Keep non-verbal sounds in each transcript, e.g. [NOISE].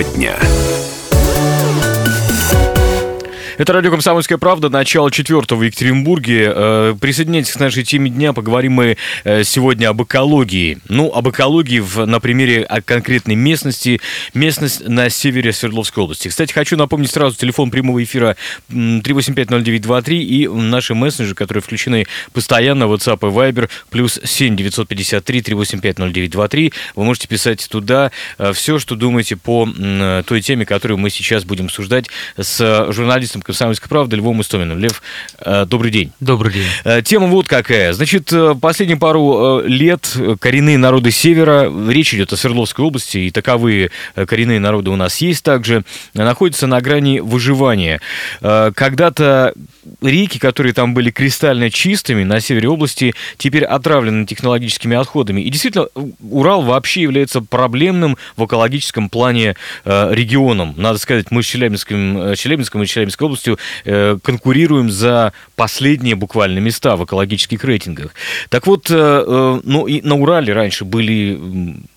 Тема дня. Это радио «Комсомольская правда», начало четвертого в Екатеринбурге. Э, присоединяйтесь к нашей теме дня. Поговорим мы э, сегодня об экологии. Ну, об экологии в, на примере конкретной местности. Местность на севере Свердловской области. Кстати, хочу напомнить сразу телефон прямого эфира 3850923 и наши мессенджеры, которые включены постоянно, WhatsApp и Viber, плюс 7 953 3850923. Вы можете писать туда э, все, что думаете по той теме, которую мы сейчас будем обсуждать с журналистом «Комсомольской правды» Львом Истоминым. Лев, э, добрый день. Добрый день. Э, тема вот какая. Значит, э, последние пару лет коренные народы Севера, речь идет о Свердловской области, и таковые коренные народы у нас есть также, находятся на грани выживания. Когда-то реки, которые там были кристально чистыми на севере области, теперь отравлены технологическими отходами. И действительно, Урал вообще является проблемным в экологическом плане регионом. Надо сказать, мы с Челябинском, Челябинском и Челябинской областью полностью э, конкурируем за последние буквально места в экологических рейтингах. Так вот, э, э, ну и на Урале раньше были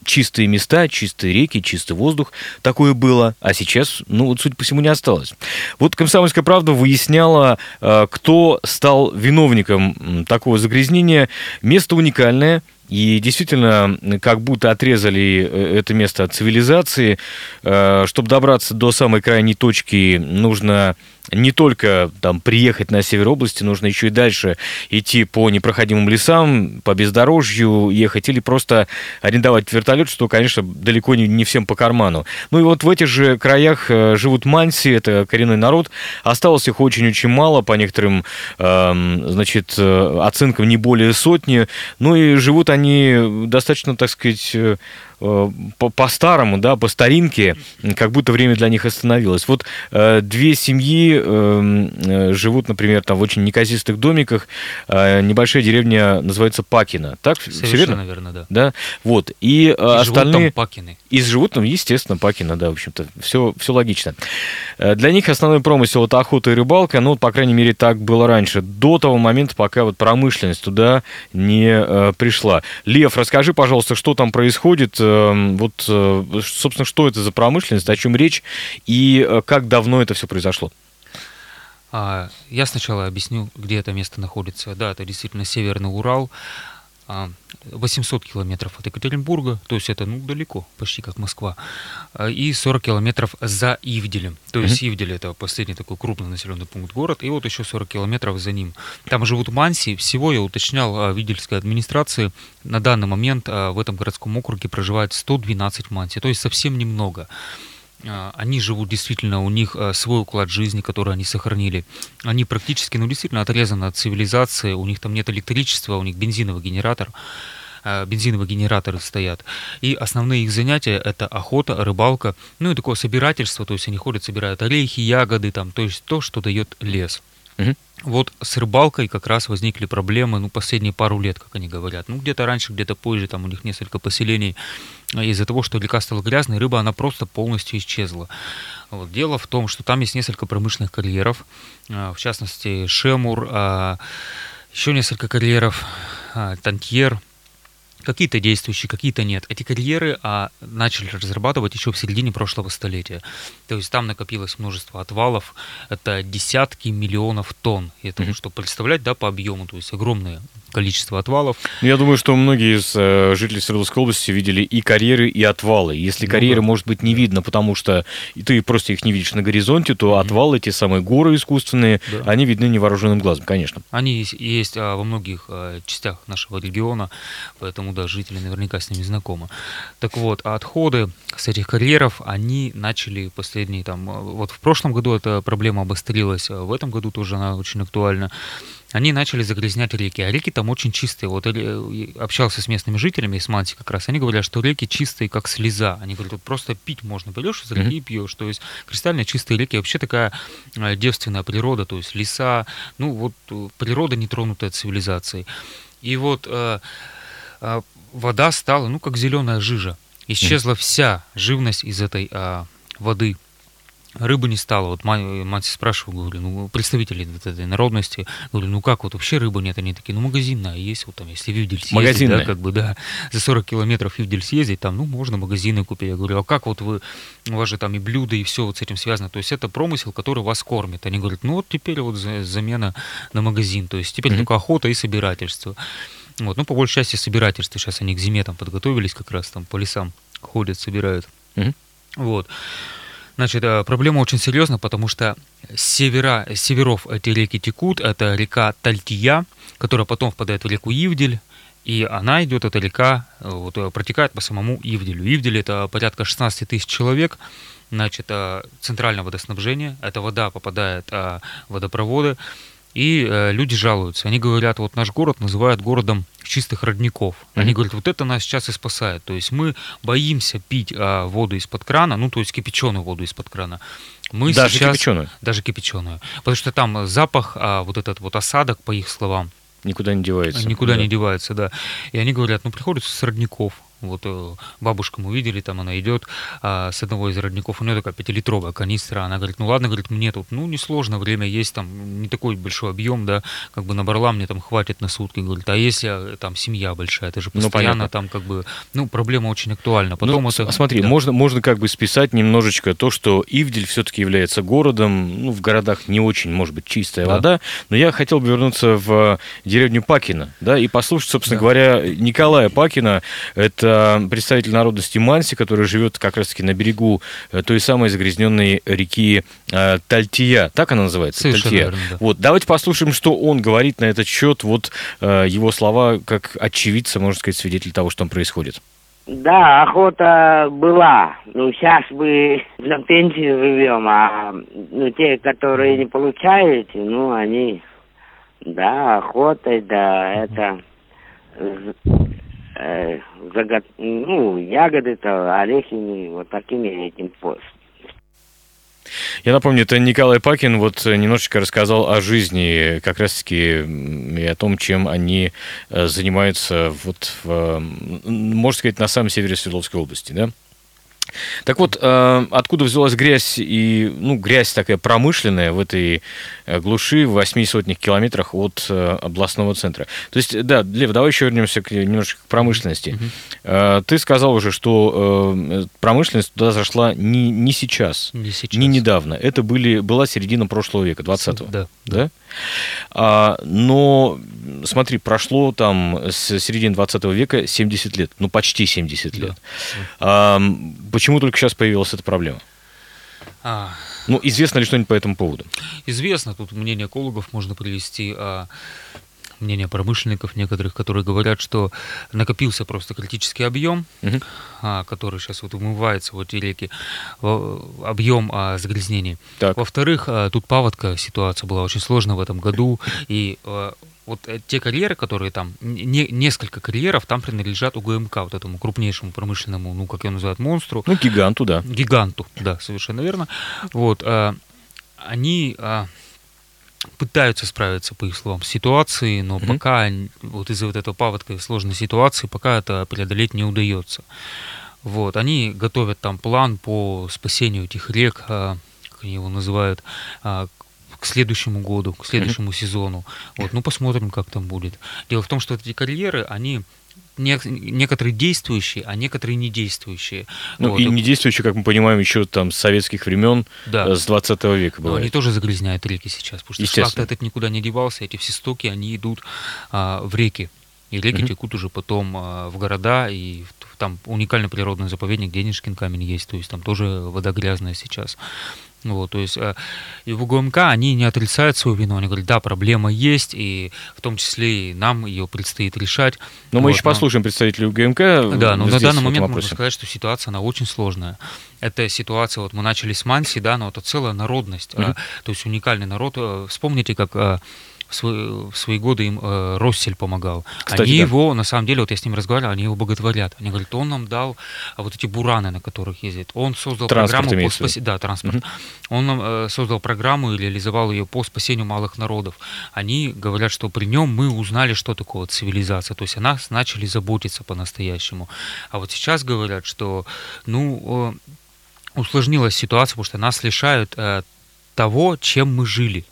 чистые места, чистые реки, чистый воздух. Такое было, а сейчас, ну вот, судя по всему, не осталось. Вот «Комсомольская правда» выясняла, кто стал виновником такого загрязнения. Место уникальное – и действительно, как будто отрезали э, это место от цивилизации. Э, чтобы добраться до самой крайней точки, нужно не только там приехать на север области, нужно еще и дальше идти по непроходимым лесам, по бездорожью ехать или просто арендовать вертолет, что, конечно, далеко не, не всем по карману. Ну и вот в этих же краях э, живут манси, это коренной народ. Осталось их очень-очень мало, по некоторым, эм, значит, оценкам не более сотни. Ну и живут они достаточно, так сказать, э, Э, по-старому, да, по старинке, как будто время для них остановилось. Вот э, две семьи эм, э, живут, например, там в очень неказистых домиках. Э, небольшая деревня называется Пакина. Так? Совершенно верно? верно, да. Да. Вот. И, э, и остальные... живут там Пакины. И живут там, естественно, Пакина, да, в общем-то. Все, все логично. Э, для них основной промысел это охота и рыбалка. Ну, по крайней мере, так было раньше. До того момента, пока вот промышленность туда не э, пришла. Лев, расскажи, пожалуйста, что там происходит вот, э, собственно, что это за промышленность, о чем речь и э, как давно это все произошло? А, я сначала объясню, где это место находится. Да, это действительно Северный Урал. 800 а, километров от Екатеринбурга, то есть это ну, далеко, почти как Москва, а, и 40 километров за Ивделем. То есть mm-hmm. Ивдель это последний такой крупный населенный пункт город, и вот еще 40 километров за ним. Там живут манси, всего я уточнял а, Видельской администрации, на данный момент в этом городском округе проживает 112 манси, то есть совсем немного. А, они живут действительно, у них а, свой уклад жизни, который они сохранили. Они практически, ну, действительно отрезаны от цивилизации, у них там нет электричества, у них бензиновый генератор а, бензиновые генераторы стоят. И основные их занятия это охота, рыбалка, ну и такое собирательство, то есть они ходят, собирают орехи, ягоды, там, то есть то, что дает лес. Угу. Вот с рыбалкой как раз возникли проблемы, ну, последние пару лет, как они говорят. Ну, где-то раньше, где-то позже, там у них несколько поселений. Из-за того, что река стала грязной, рыба, она просто полностью исчезла. Вот. Дело в том, что там есть несколько промышленных карьеров, а, в частности, Шемур, а, еще несколько карьеров, а, Тантьер – Какие-то действующие, какие-то нет. Эти карьеры а, начали разрабатывать еще в середине прошлого столетия. То есть там накопилось множество отвалов. Это десятки миллионов тонн. Это, mm-hmm. что представлять, да, по объему. То есть огромное количество отвалов. Ну, я думаю, что многие из э, жителей Свердловской области видели и карьеры, и отвалы. Если ну, карьеры, да. может быть, не видно, потому что ты просто их не видишь на горизонте, то mm-hmm. отвалы, те самые горы искусственные, да. они видны невооруженным глазом, конечно. Они есть, есть а, во многих а, частях нашего региона, поэтому, да, жители наверняка с ними знакомы. Так вот, а отходы с этих карьеров, они начали последние, там, вот в прошлом году эта проблема обострилась, а в этом году тоже она очень актуальна они начали загрязнять реки. А реки там очень чистые. Вот э, общался с местными жителями из Манси как раз. Они говорят, что реки чистые, как слеза. Они говорят, вот просто пить можно. Берешь из реки и пьешь. То есть кристально чистые реки. Вообще такая э, девственная природа. То есть леса. Ну вот э, природа, не тронутая цивилизацией. И вот э, э, вода стала, ну, как зеленая жижа. Исчезла вся живность из этой э, воды. рыбы не стало. Вот мать спрашиваю, говорю, ну, представители вот этой народности, говорю, ну как вот вообще рыбы нет? Они такие, ну магазинная есть, вот там, если в Ивдель съездить, магазинная. да, как бы, да, за 40 километров в Ивдель съездить, там, ну, можно магазины купить. Я говорю, а как вот вы, у вас же там и блюда, и все вот с этим связано. То есть это промысел, который вас кормит. Они говорят, ну вот теперь вот замена на магазин. То есть теперь mm-hmm. только охота и собирательство. Вот, ну, по большей части собирательство. Сейчас они к зиме там подготовились как раз, там по лесам ходят, собирают. Mm-hmm. Вот. Значит, э, проблема очень серьезна, потому что с севера, с северов эти реки текут. Это река Тальтия, которая потом впадает в реку Ивдель. И она идет, эта река, э, вот, э, протекает по самому Ивделю. Ивдель это порядка 16 тысяч человек. Значит, центральное водоснабжение. Эта вода попадает в водопроводы. И э, люди жалуются. Они говорят, вот наш город называют городом чистых родников. Они mm-hmm. говорят, вот это нас сейчас и спасает. То есть мы боимся пить э, воду из-под крана, ну то есть кипяченую воду из-под крана. Мы даже сейчас, кипяченую? Даже кипяченую. Потому что там запах, а, вот этот вот осадок, по их словам, Никуда не девается. Никуда да. не девается, да. И они говорят, ну приходится с родников. Вот э, бабушку мы видели, там она идет а, с одного из родников, у нее такая пятилитровая канистра, она говорит, ну ладно, говорит, мне тут, ну несложно, время есть, там не такой большой объем, да, как бы набрала, мне там хватит на сутки, говорит, а если там семья большая, это же ну, постоянно ну, там как бы, ну проблема очень актуальна. Потом ну, это, смотри, да. можно, можно как бы списать немножечко то, что Ивдель все-таки является городом, ну в городах не очень, может быть, чистая да. вода, но я хотел бы вернуться в деревню Пакина, да, и послушать, собственно да. говоря, Николая Пакина, это представитель народности Манси, который живет как раз-таки на берегу э, той самой загрязненной реки э, Тальтия. Так она называется? Совершенно Тальтия. Верно, да. Вот, давайте послушаем, что он говорит на этот счет. Вот э, его слова как очевидца, можно сказать, свидетель того, что там происходит. Да, охота была. Ну, сейчас мы на пенсию живем, а ну, те, которые не получаете, ну, они, да, охотой, да, это э, загот... ну, ягоды-то, орехи, вот такими этим пост. Я напомню, это Николай Пакин вот немножечко рассказал о жизни, как раз-таки и о том, чем они э, занимаются, вот, в, можно сказать, на самом севере Свердловской области, да? Так вот, э, откуда взялась грязь и, ну, грязь такая промышленная в этой э, глуши в восьми сотнях километрах от э, областного центра? То есть, да, Лев, давай еще вернемся к, немножко к промышленности. Mm-hmm. Ты сказал уже, что промышленность туда зашла не, не сейчас, не сейчас, не недавно. Это были, была середина прошлого века, 20-го. Да. да? А, но, смотри, прошло там с середины 20 века 70 лет, ну, почти 70 лет. Да. А, почему только сейчас появилась эта проблема? А... Ну, известно ли что-нибудь по этому поводу? Известно, тут мнение экологов можно привести. А мнение промышленников некоторых, которые говорят, что накопился просто критический объем, угу. который сейчас вот умывается в эти реки, объем а, загрязнений. Во-вторых, а, тут паводка ситуация была очень сложная в этом году, и вот э, те карьеры, которые там, не, несколько карьеров там принадлежат УГМК, вот этому крупнейшему промышленному, ну, как его называют, монстру. Ну, гиганту, да. Гиганту, да, совершенно верно. Вот, а, они а, пытаются справиться, по их словам, с ситуацией, но mm-hmm. пока вот из-за вот этого паводка и сложной ситуации, пока это преодолеть не удается. Вот, они готовят там план по спасению этих рек, а, как они его называют, а, к следующему году, к следующему mm-hmm. сезону. Вот, ну посмотрим, как там будет. Дело в том, что эти карьеры, они не, некоторые действующие, а некоторые не действующие. Ну вот. и не действующие, как мы понимаем, еще там с советских времен, да. Э, с 20 века бывает. Но они тоже загрязняют реки сейчас, потому что шлак этот никуда не девался, эти все стоки, они идут а, в реки. И реки угу. текут уже потом а, в города, и там уникальный природный заповедник Денежкин камень есть, то есть там тоже вода грязная сейчас. Вот, то есть э, и в УГМК они не отрицают свою вину, они говорят, да, проблема есть, и в том числе и нам ее предстоит решать. Но вот, мы еще но... послушаем представителей УГМК. Да, но на данный момент можно сказать, что ситуация, она очень сложная. Это ситуация, вот мы начали с Манси, да, но это целая народность, mm-hmm. то есть уникальный народ. Э, вспомните, как э, в свои, в свои годы им э, Россель помогал. Кстати, они да. его, на самом деле, вот я с ним разговаривал, они его боготворят. Они говорят, он нам дал а, вот эти бураны, на которых ездит. Он создал транспорт программу по спасению... Да, транспорт. Угу. Он нам э, создал программу и реализовал ее по спасению малых народов. Они говорят, что при нем мы узнали, что такое цивилизация. То есть о нас начали заботиться по-настоящему. А вот сейчас говорят, что, ну, э, усложнилась ситуация, потому что нас лишают э, того, чем мы жили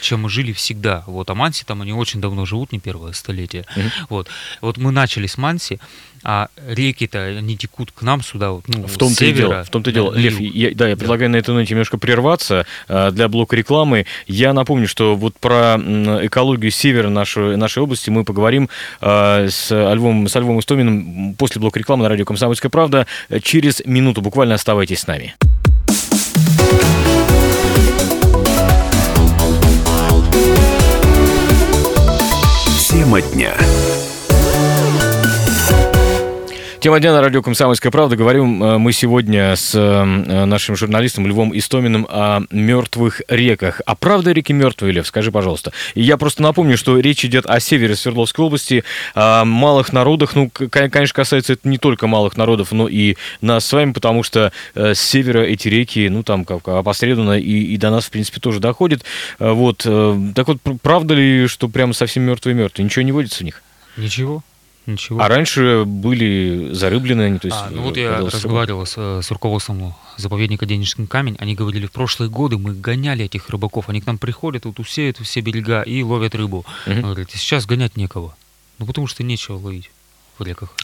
чем мы жили всегда. Вот, а Манси там они очень давно живут, не первое столетие. Mm-hmm. Вот. вот мы начали с Манси, а реки-то, они текут к нам сюда, вот, ну, в том-то и дело. В том-то и дело. Лев, я, да, я предлагаю на этой ноте немножко прерваться а, для блока рекламы. Я напомню, что вот про экологию севера нашей, нашей области мы поговорим а, с Альвом, с Альвом Истоминым после блока рекламы на радио «Комсомольская правда». Через минуту буквально оставайтесь с нами. Тема дня на радио «Комсомольская правда». Говорим э, мы сегодня с э, нашим журналистом Львом Истоминым о мертвых реках. А правда реки мертвые, Лев? Скажи, пожалуйста. И я просто напомню, что речь идет о севере Свердловской области, о малых народах. Ну, конечно, касается это не только малых народов, но и нас с вами, потому что э, с севера эти реки, ну, там как опосредованно и, и до нас, в принципе, тоже доходят. Вот. Так вот, правда ли, что прямо совсем мертвые-мертвые? Ничего не водится в них? Ничего. Ничего. А раньше были зарыблены они, то есть... А, ну вот я разговаривал с, с руководством заповедника «Денежный камень», они говорили, в прошлые годы мы гоняли этих рыбаков, они к нам приходят, вот усеют все берега и ловят рыбу. Угу. Говорят, сейчас гонять некого, ну потому что нечего ловить в реках.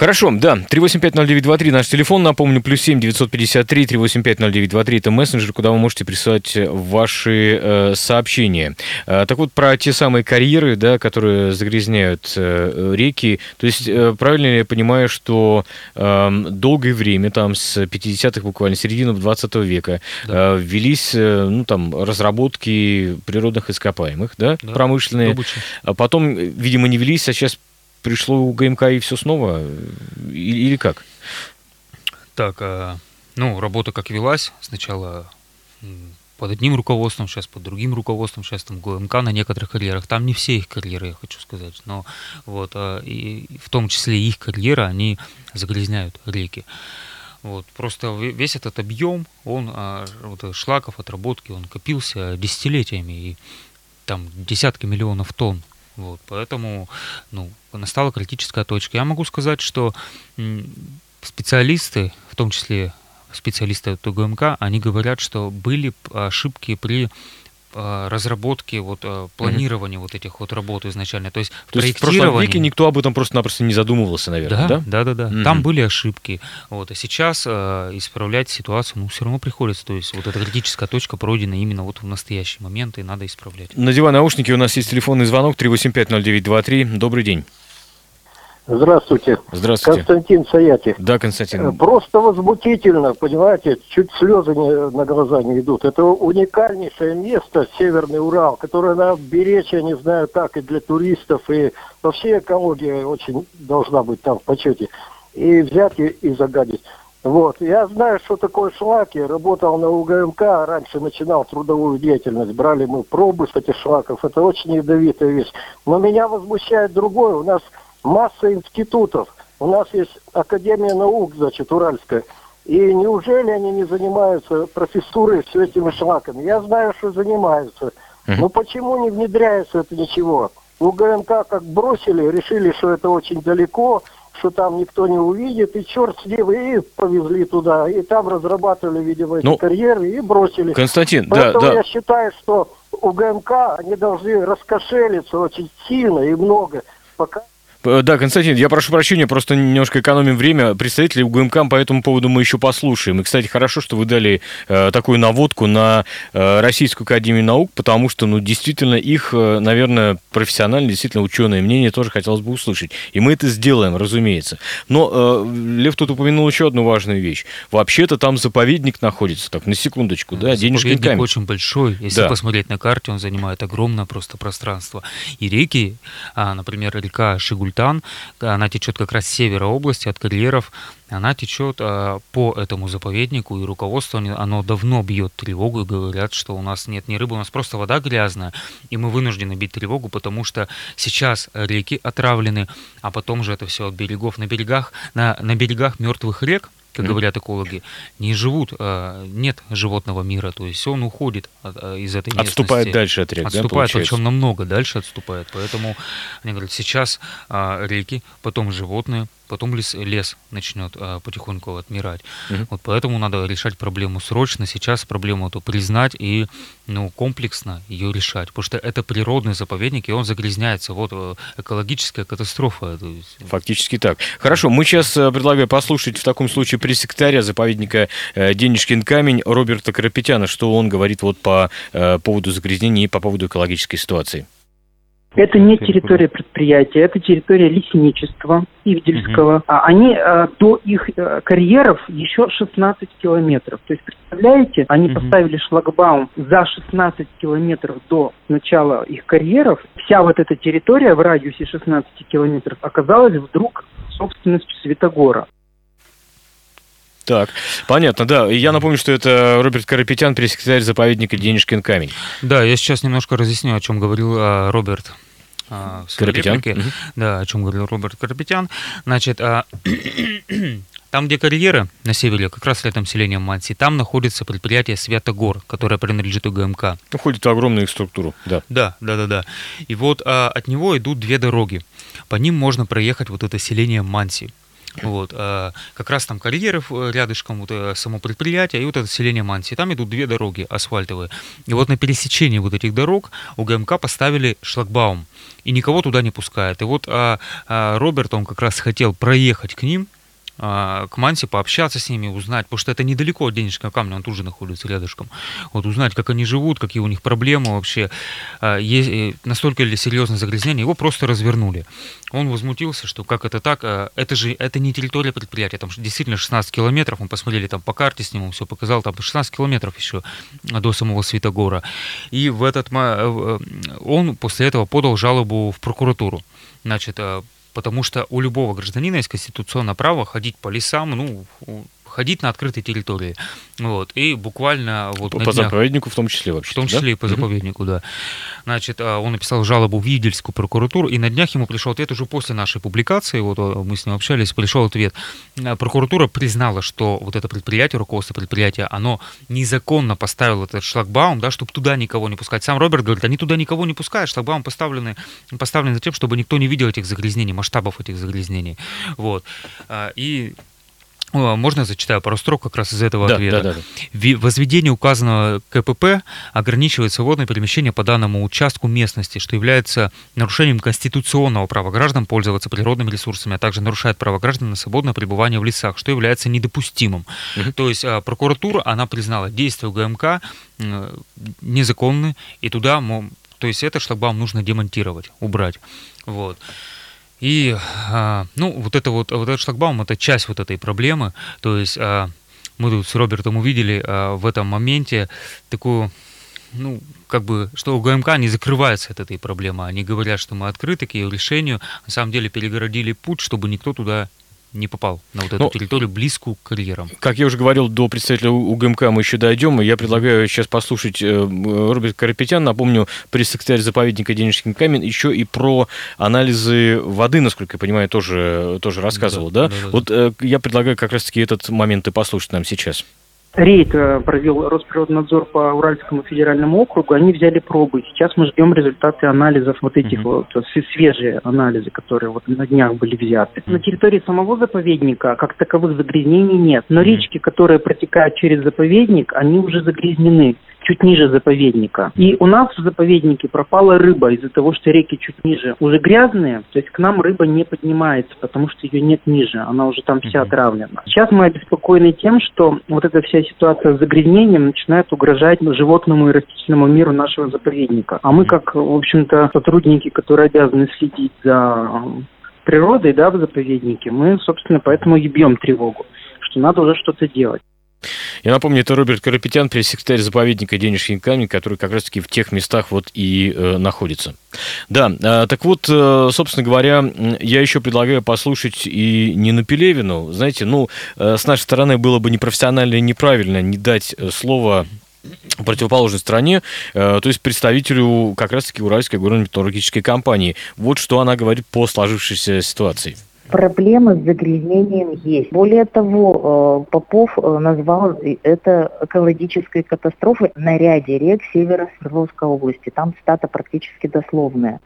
Хорошо, да, 3850923 наш телефон, напомню, плюс 7 953 3850923 это мессенджер, куда вы можете присылать ваши э, сообщения. Э, так вот, про те самые карьеры, да, которые загрязняют э, реки, то есть э, правильно ли я понимаю, что э, долгое время, там с 50-х буквально, середины 20 века, да. э, велись, э, ну, там, разработки природных ископаемых, да, да. промышленные, Добыча. а потом, видимо, не велись, а сейчас пришло у ГМК и все снова? Или, как? Так, а, ну, работа как велась. Сначала под одним руководством, сейчас под другим руководством, сейчас там ГМК на некоторых карьерах. Там не все их карьеры, я хочу сказать, но вот, а, и в том числе их карьеры, они загрязняют реки. Вот, просто весь этот объем, он, а, вот, шлаков, отработки, он копился десятилетиями, и там десятки миллионов тонн вот, поэтому ну, настала критическая точка. Я могу сказать, что специалисты, в том числе специалисты ТГМК, они говорят, что были ошибки при разработки, вот а, планирования mm-hmm. вот этих вот работ изначально. То есть, То есть в прошлом веке никто об этом просто-напросто не задумывался, наверное, да? Да, да, да. да. Mm-hmm. Там были ошибки. Вот, а сейчас э, исправлять ситуацию, ну, все равно приходится. То есть вот эта критическая точка пройдена именно вот в настоящий момент, и надо исправлять. Надевай наушники, у нас есть телефонный звонок 3850923. Добрый день. Здравствуйте. Здравствуйте. Константин Саятик. Да, Константин. Э, просто возмутительно, понимаете, чуть слезы не, на глаза не идут. Это уникальнейшее место, Северный Урал, которое надо беречь, я не знаю как, и для туристов, и вообще экология очень должна быть там в почете. И взять и, и загадить. Вот. Я знаю, что такое шлаки. Работал на УГМК, раньше начинал трудовую деятельность. Брали мы пробы с этих шлаков. Это очень ядовитая вещь. Но меня возмущает другое. У нас масса институтов. У нас есть Академия наук, значит, Уральская. И неужели они не занимаются профессурой с этими шлаками? Я знаю, что занимаются. Но почему не внедряется это ничего? У ГМК как бросили, решили, что это очень далеко, что там никто не увидит, и черт с ним, и повезли туда. И там разрабатывали, видимо, эти ну, карьеры и бросили. Константин, Поэтому да, да. я считаю, что у ГМК они должны раскошелиться очень сильно и много, пока да, Константин, я прошу прощения, просто немножко экономим время. Представителей УГМК по этому поводу мы еще послушаем. И, кстати, хорошо, что вы дали э, такую наводку на э, Российскую Академию Наук, потому что, ну, действительно, их, э, наверное, профессиональное, действительно, ученое мнение тоже хотелось бы услышать. И мы это сделаем, разумеется. Но э, Лев тут упомянул еще одну важную вещь. Вообще-то там заповедник находится, так, на секундочку, да, денежный камень. очень большой. Если да. посмотреть на карте, он занимает огромное просто пространство. И реки, а, например, река Шигуль Султан, она течет как раз с севера области, от карьеров, она течет а, по этому заповеднику, и руководство, оно давно бьет тревогу и говорят, что у нас нет ни рыбы, у нас просто вода грязная, и мы вынуждены бить тревогу, потому что сейчас реки отравлены, а потом же это все от берегов. На берегах, на, на берегах мертвых рек, как говорят экологи, не живут, а, нет животного мира, то есть он уходит а, из этой местности. Отступает дальше от рек, Отступает, да, причем намного дальше отступает, поэтому они говорят, сейчас а, реки, потом животные, потом лес, лес начнет а, потихоньку отмирать. Угу. Вот поэтому надо решать проблему срочно, сейчас проблему эту признать и ну, комплексно ее решать, потому что это природный заповедник, и он загрязняется. Вот э, экологическая катастрофа. Фактически так. Хорошо, мы сейчас э, предлагаем послушать в таком случае пресс-секретаря заповедника э, Денежкин камень Роберта Карапетяна, что он говорит вот по поводу загрязнения и по поводу экологической ситуации. Это не территория предприятия, это территория лесничества Ивдельского. Угу. А они а, до их а, карьеров еще 16 километров. То есть, представляете, они угу. поставили шлагбаум за 16 километров до начала их карьеров. Вся вот эта территория в радиусе 16 километров оказалась вдруг собственностью Светогора. Так, понятно, да. Я напомню, что это Роберт Карапетян, пресс-секретарь заповедника Денежкин камень. Да, я сейчас немножко разъясню, о чем говорил а, Роберт. А, Карапетян. Угу. Да, о чем говорил Роберт Карапетян. Значит, а, [COUGHS] там, где карьеры на севере, как раз рядом с селением Манси, там находится предприятие Святогор, которое принадлежит УГМК. Уходит в огромную их структуру, да. Да, да, да, да. И вот а, от него идут две дороги. По ним можно проехать вот это селение Манси. Вот, а, как раз там карьеры э, рядышком, вот э, само предприятие, и вот это селение Манси. Там идут две дороги асфальтовые. И вот на пересечении вот этих дорог у ГМК поставили шлагбаум, и никого туда не пускают. И вот а, а, Роберт, он как раз хотел проехать к ним, к Мансе, пообщаться с ними, узнать, потому что это недалеко от денежного камня, он тут же находится рядышком. Вот узнать, как они живут, какие у них проблемы вообще, а, э, настолько ли серьезное загрязнение, его просто развернули. Он возмутился, что как это так, а, это же это не территория предприятия, там действительно 16 километров, мы посмотрели там по карте с ним, он все показал, там 16 километров еще до самого Святогора. И в этот э, он после этого подал жалобу в прокуратуру. Значит, потому что у любого гражданина есть конституционное право ходить по лесам, ну, ходить на открытой территории. Вот. И буквально вот по, по днях, заповеднику в том числе вообще. В том числе да? и по заповеднику, да. Значит, а, он написал жалобу в Видельскую прокуратуру, и на днях ему пришел ответ уже после нашей публикации, вот а, мы с ним общались, пришел ответ. А, прокуратура признала, что вот это предприятие, руководство предприятия, оно незаконно поставило этот шлагбаум, да, чтобы туда никого не пускать. Сам Роберт говорит, они туда никого не пускают, шлагбаум поставлены, поставлены за тем, чтобы никто не видел этих загрязнений, масштабов этих загрязнений. Вот. И можно зачитаю пару строк как раз из этого да, ответа. Да, да, да. Возведение указанного КПП ограничивает свободное перемещение по данному участку местности, что является нарушением конституционного права граждан пользоваться природными ресурсами, а также нарушает право граждан на свободное пребывание в лесах, что является недопустимым. Угу. То есть а, прокуратура, она признала действия ГМК незаконны, и туда, то есть этот шлагбаум нужно демонтировать, убрать. Вот. И, а, ну, вот это вот, вот этот шлагбаум, это часть вот этой проблемы. То есть а, мы тут с Робертом увидели а, в этом моменте такую ну, как бы, что у ГМК не закрывается от этой проблемы. Они говорят, что мы открыты к ее решению. На самом деле перегородили путь, чтобы никто туда не попал на вот эту ну, территорию, близкую к карьерам. Как я уже говорил, до представителя УГМК мы еще дойдем, и я предлагаю сейчас послушать э, Роберт Карапетян, напомню, пресс-секретарь заповедника Денежный камень, еще и про анализы воды, насколько я понимаю, тоже, тоже рассказывал, да? да? да, да вот да. я предлагаю как раз-таки этот момент и послушать нам сейчас. Рейд э, провел Росприроднадзор по Уральскому федеральному округу, они взяли пробы. Сейчас мы ждем результаты анализов, вот этих mm-hmm. вот свежие анализы, которые вот на днях были взяты. На территории самого заповедника как таковых загрязнений нет, но речки, которые протекают через заповедник, они уже загрязнены чуть ниже заповедника. И у нас в заповеднике пропала рыба из-за того, что реки чуть ниже уже грязные, то есть к нам рыба не поднимается, потому что ее нет ниже, она уже там вся отравлена. Сейчас мы обеспокоены тем, что вот эта вся ситуация с загрязнением начинает угрожать животному и растительному миру нашего заповедника. А мы, как, в общем-то, сотрудники, которые обязаны следить за природой, да, в заповеднике, мы, собственно, поэтому и бьем тревогу, что надо уже что-то делать. Я напомню, это Роберт Карапетян, пресс-секретарь заповедника Денежный камень, который как раз-таки в тех местах вот и э, находится. Да, э, так вот, э, собственно говоря, я еще предлагаю послушать и Нину Пелевину. Знаете, ну, э, с нашей стороны было бы непрофессионально и неправильно не дать э, слово противоположной стране, э, то есть представителю как раз-таки Уральской горно-металлургической компании. Вот что она говорит по сложившейся ситуации. Проблемы с загрязнением есть. Более того, э, Попов э, назвал это экологической катастрофой на ряде рек севера Свердловской области. Там стата практически дословная.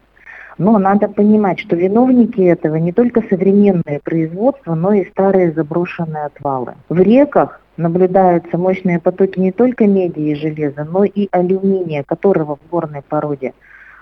Но надо понимать, что виновники этого не только современные производства, но и старые заброшенные отвалы. В реках наблюдаются мощные потоки не только меди и железа, но и алюминия, которого в горной породе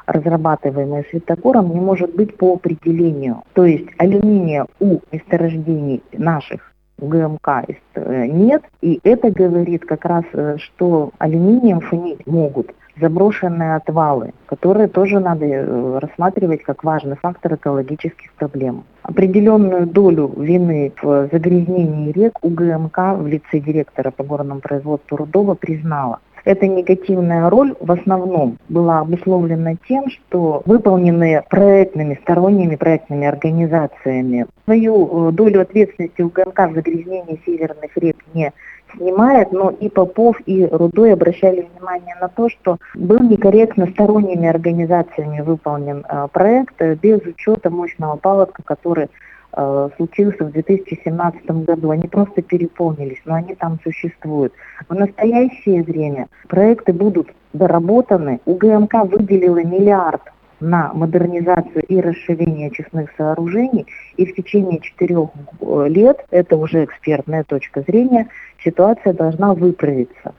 разрабатываемые светокором, не может быть по определению. То есть алюминия у месторождений наших ГМК э, нет, и это говорит как раз, э, что алюминием фонить могут заброшенные отвалы, которые тоже надо э, рассматривать как важный фактор экологических проблем. Определенную долю вины в загрязнении рек УГМК в лице директора по горному производству Рудова признала. Эта негативная роль в основном была обусловлена тем, что выполненные проектными, сторонними проектными организациями свою э, долю ответственности УГМК в загрязнении северных рек не снимает, но и Попов, и Рудой обращали внимание на то, что был некорректно сторонними организациями выполнен э, проект э, без учета мощного паводка, который э, случился в 2017 году. Они просто переполнились, но они там существуют. В настоящее время проекты будут доработаны. УГМК выделила миллиард на модернизацию и расширение очистных сооружений, и в течение четырех э, лет, это уже экспертная точка зрения, ситуация должна выправиться.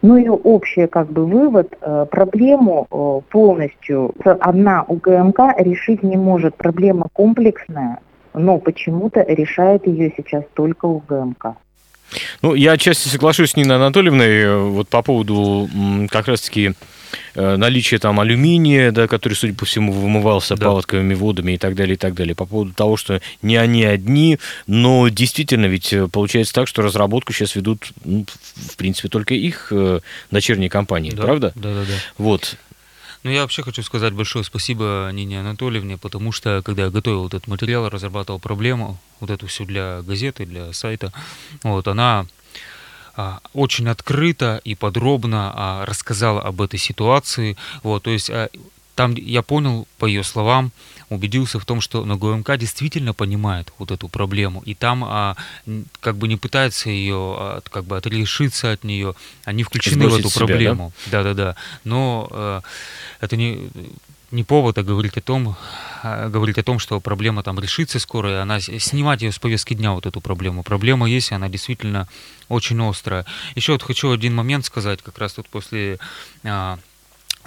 Ну и общий как бы вывод, э, проблему полностью одна УГМК решить не может. Проблема комплексная, но почему-то решает ее сейчас только УГМК. Ну, я отчасти соглашусь с Ниной Анатольевной вот по поводу как раз-таки Э, наличие там алюминия, да, который, судя по всему, вымывался да. паводковыми водами и так далее, и так далее. По поводу того, что не они одни, но действительно ведь э, получается так, что разработку сейчас ведут, ну, в принципе, только их э, дочерние компании, да, правда? Да, да, да. Вот. Ну, я вообще хочу сказать большое спасибо Нине Анатольевне, потому что, когда я готовил этот материал, разрабатывал проблему, вот эту всю для газеты, для сайта, вот, она а, очень открыто и подробно а, рассказала об этой ситуации. Вот, то есть а, там я понял, по ее словам, убедился в том, что на ГМК действительно понимает вот эту проблему, и там а, как бы не пытается ее а, как бы отрешиться от нее, они включены Сбросить в эту себя, проблему. Да-да-да. Но а, это не не повод, а говорить о том, а, говорить о том, что проблема там решится скоро, и она снимать ее с повестки дня, вот эту проблему. Проблема есть, и она действительно очень острая. Еще вот хочу один момент сказать, как раз тут после а,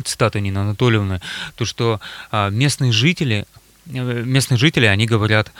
цитаты Нины Анатольевны, то, что а, местные жители, э, местные жители, они говорят,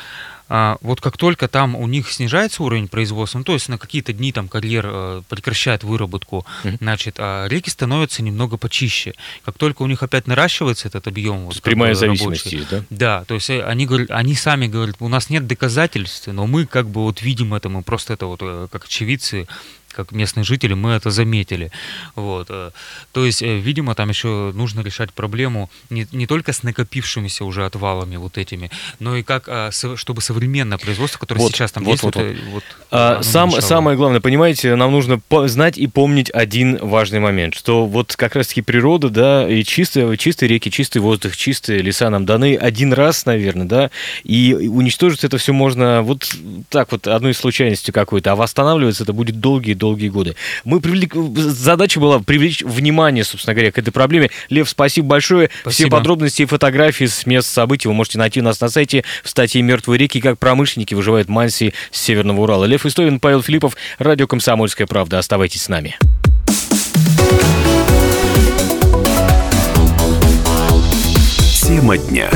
а, вот как только там у них снижается уровень производства, ну, то есть на какие-то дни там карьер э, прекращает выработку, mm-hmm. значит, а реки становятся немного почище. Как только у них опять наращивается этот объем, вот, прямая зависимость есть, да? Да, то есть э, они говорят, они сами говорят, у нас нет доказательств, но мы как бы вот видим это, мы просто это вот как очевидцы как местные жители, мы это заметили. Вот. Э, то есть, э, видимо, там еще нужно решать проблему не, не только с накопившимися уже отвалами вот этими, но и как, а, чтобы современное производство, которое вот, сейчас там вот, действует... Вот, вот. вот а, сам, самое главное, понимаете, нам нужно знать и помнить один важный момент, что вот как раз-таки природа, да, и чистые, чистые реки, чистый воздух, чистые леса нам даны один раз, наверное, да, и уничтожить это все можно вот так вот, одной случайностью какой-то, а восстанавливаться это будет долгие долгие годы. Мы привлек... Задача была привлечь внимание, собственно говоря, к этой проблеме. Лев, спасибо большое. Спасибо. Все подробности и фотографии с мест событий вы можете найти у нас на сайте в статье «Мертвые реки. Как промышленники выживают мансии с Северного Урала». Лев Истовин, Павел Филиппов, радио «Комсомольская правда». Оставайтесь с нами. Тема дня.